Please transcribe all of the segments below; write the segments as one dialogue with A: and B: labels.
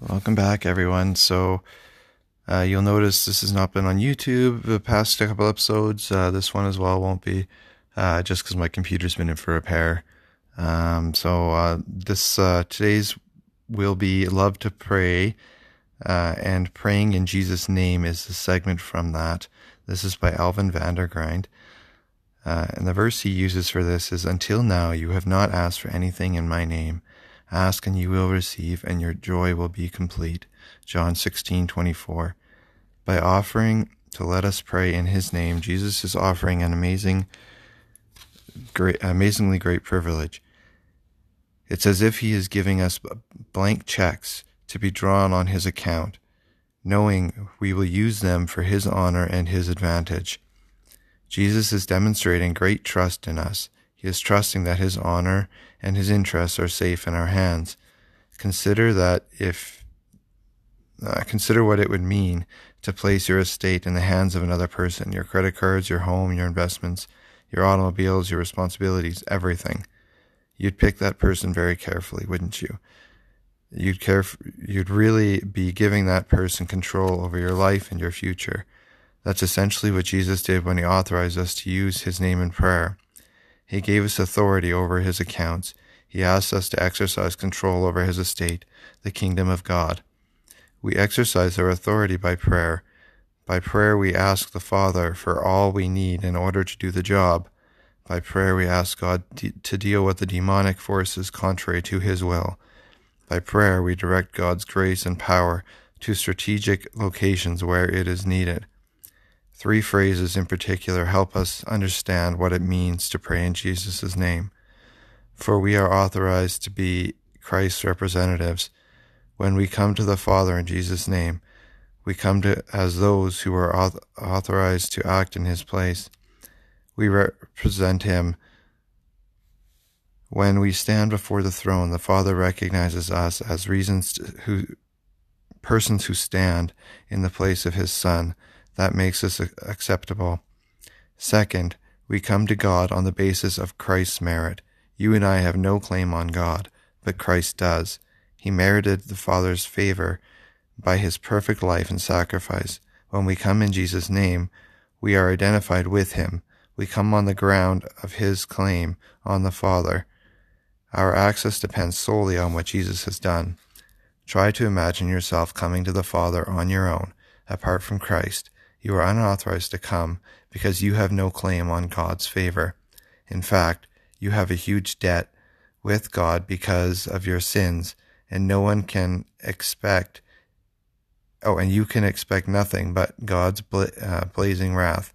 A: Welcome back, everyone. So, uh, you'll notice this has not been on YouTube the past couple episodes. Uh, this one as well won't be, uh, just because my computer's been in for repair. Um, so, uh, this, uh, today's will be Love to Pray, uh, and Praying in Jesus' Name is the segment from that. This is by Alvin VanderGriend. and the verse he uses for this is, Until now you have not asked for anything in my name. Ask and you will receive, and your joy will be complete. John 16:24. By offering to let us pray in his name, Jesus is offering an amazing great amazingly great privilege. It's as if he is giving us blank checks to be drawn on his account, knowing we will use them for his honor and his advantage. Jesus is demonstrating great trust in us he is trusting that his honor and his interests are safe in our hands. Consider that if uh, consider what it would mean to place your estate in the hands of another person, your credit cards, your home, your investments, your automobiles, your responsibilities, everything. You'd pick that person very carefully, wouldn't you? You'd care you'd really be giving that person control over your life and your future. That's essentially what Jesus did when he authorized us to use his name in prayer. He gave us authority over his accounts. He asked us to exercise control over his estate, the kingdom of God. We exercise our authority by prayer. By prayer, we ask the Father for all we need in order to do the job. By prayer, we ask God to deal with the demonic forces contrary to his will. By prayer, we direct God's grace and power to strategic locations where it is needed. Three phrases in particular help us understand what it means to pray in Jesus' name. For we are authorized to be Christ's representatives. When we come to the Father in Jesus' name, we come to as those who are authorized to act in his place. We represent him. When we stand before the throne, the Father recognizes us as reasons who persons who stand in the place of his Son that makes us acceptable. Second, we come to God on the basis of Christ's merit. You and I have no claim on God, but Christ does. He merited the Father's favor by his perfect life and sacrifice. When we come in Jesus' name, we are identified with him. We come on the ground of his claim on the Father. Our access depends solely on what Jesus has done. Try to imagine yourself coming to the Father on your own, apart from Christ. You are unauthorized to come because you have no claim on God's favor. In fact, you have a huge debt with God because of your sins, and no one can expect, oh, and you can expect nothing but God's bla- uh, blazing wrath.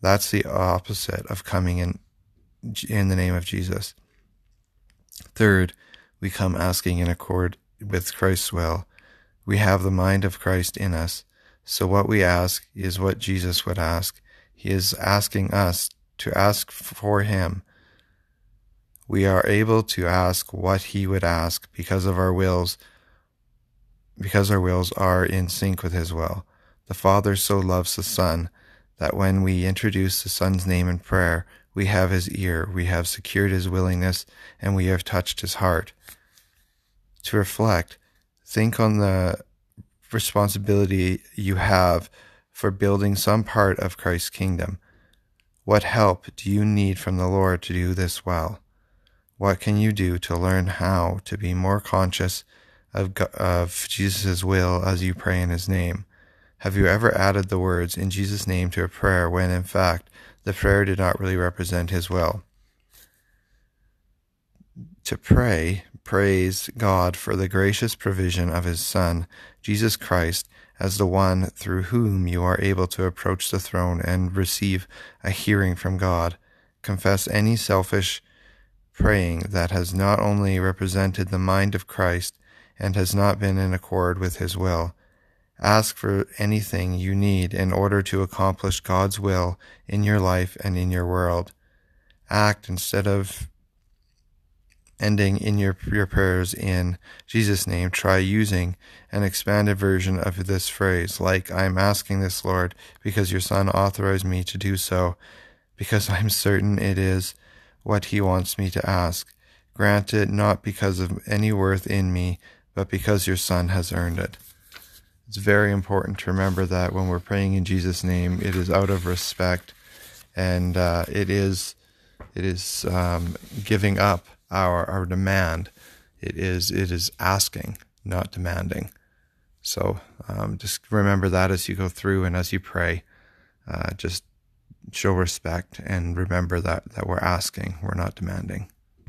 A: That's the opposite of coming in in the name of Jesus. Third, we come asking in accord with Christ's will. We have the mind of Christ in us. So what we ask is what Jesus would ask. He is asking us to ask for him. We are able to ask what he would ask because of our wills, because our wills are in sync with his will. The Father so loves the Son that when we introduce the Son's name in prayer, we have his ear, we have secured his willingness, and we have touched his heart. To reflect, think on the responsibility you have for building some part of Christ's kingdom. What help do you need from the Lord to do this well? What can you do to learn how to be more conscious of, of Jesus' will as you pray in his name? Have you ever added the words in Jesus' name to a prayer when in fact the prayer did not really represent his will? To pray praise God for the gracious provision of His Son, Jesus Christ, as the one through whom you are able to approach the throne and receive a hearing from God. Confess any selfish praying that has not only represented the mind of Christ and has not been in accord with His will. Ask for anything you need in order to accomplish God's will in your life and in your world. Act instead of ending in your, your prayers in Jesus' name, try using an expanded version of this phrase, like, I'm asking this, Lord, because your Son authorized me to do so, because I'm certain it is what he wants me to ask. Grant it not because of any worth in me, but because your son has earned it. It's very important to remember that when we're praying in Jesus' name, it is out of respect, and uh, it is it is um, giving up our our demand. It is it is asking, not demanding. So um, just remember that as you go through and as you pray, uh, just show respect and remember that that we're asking, we're not demanding.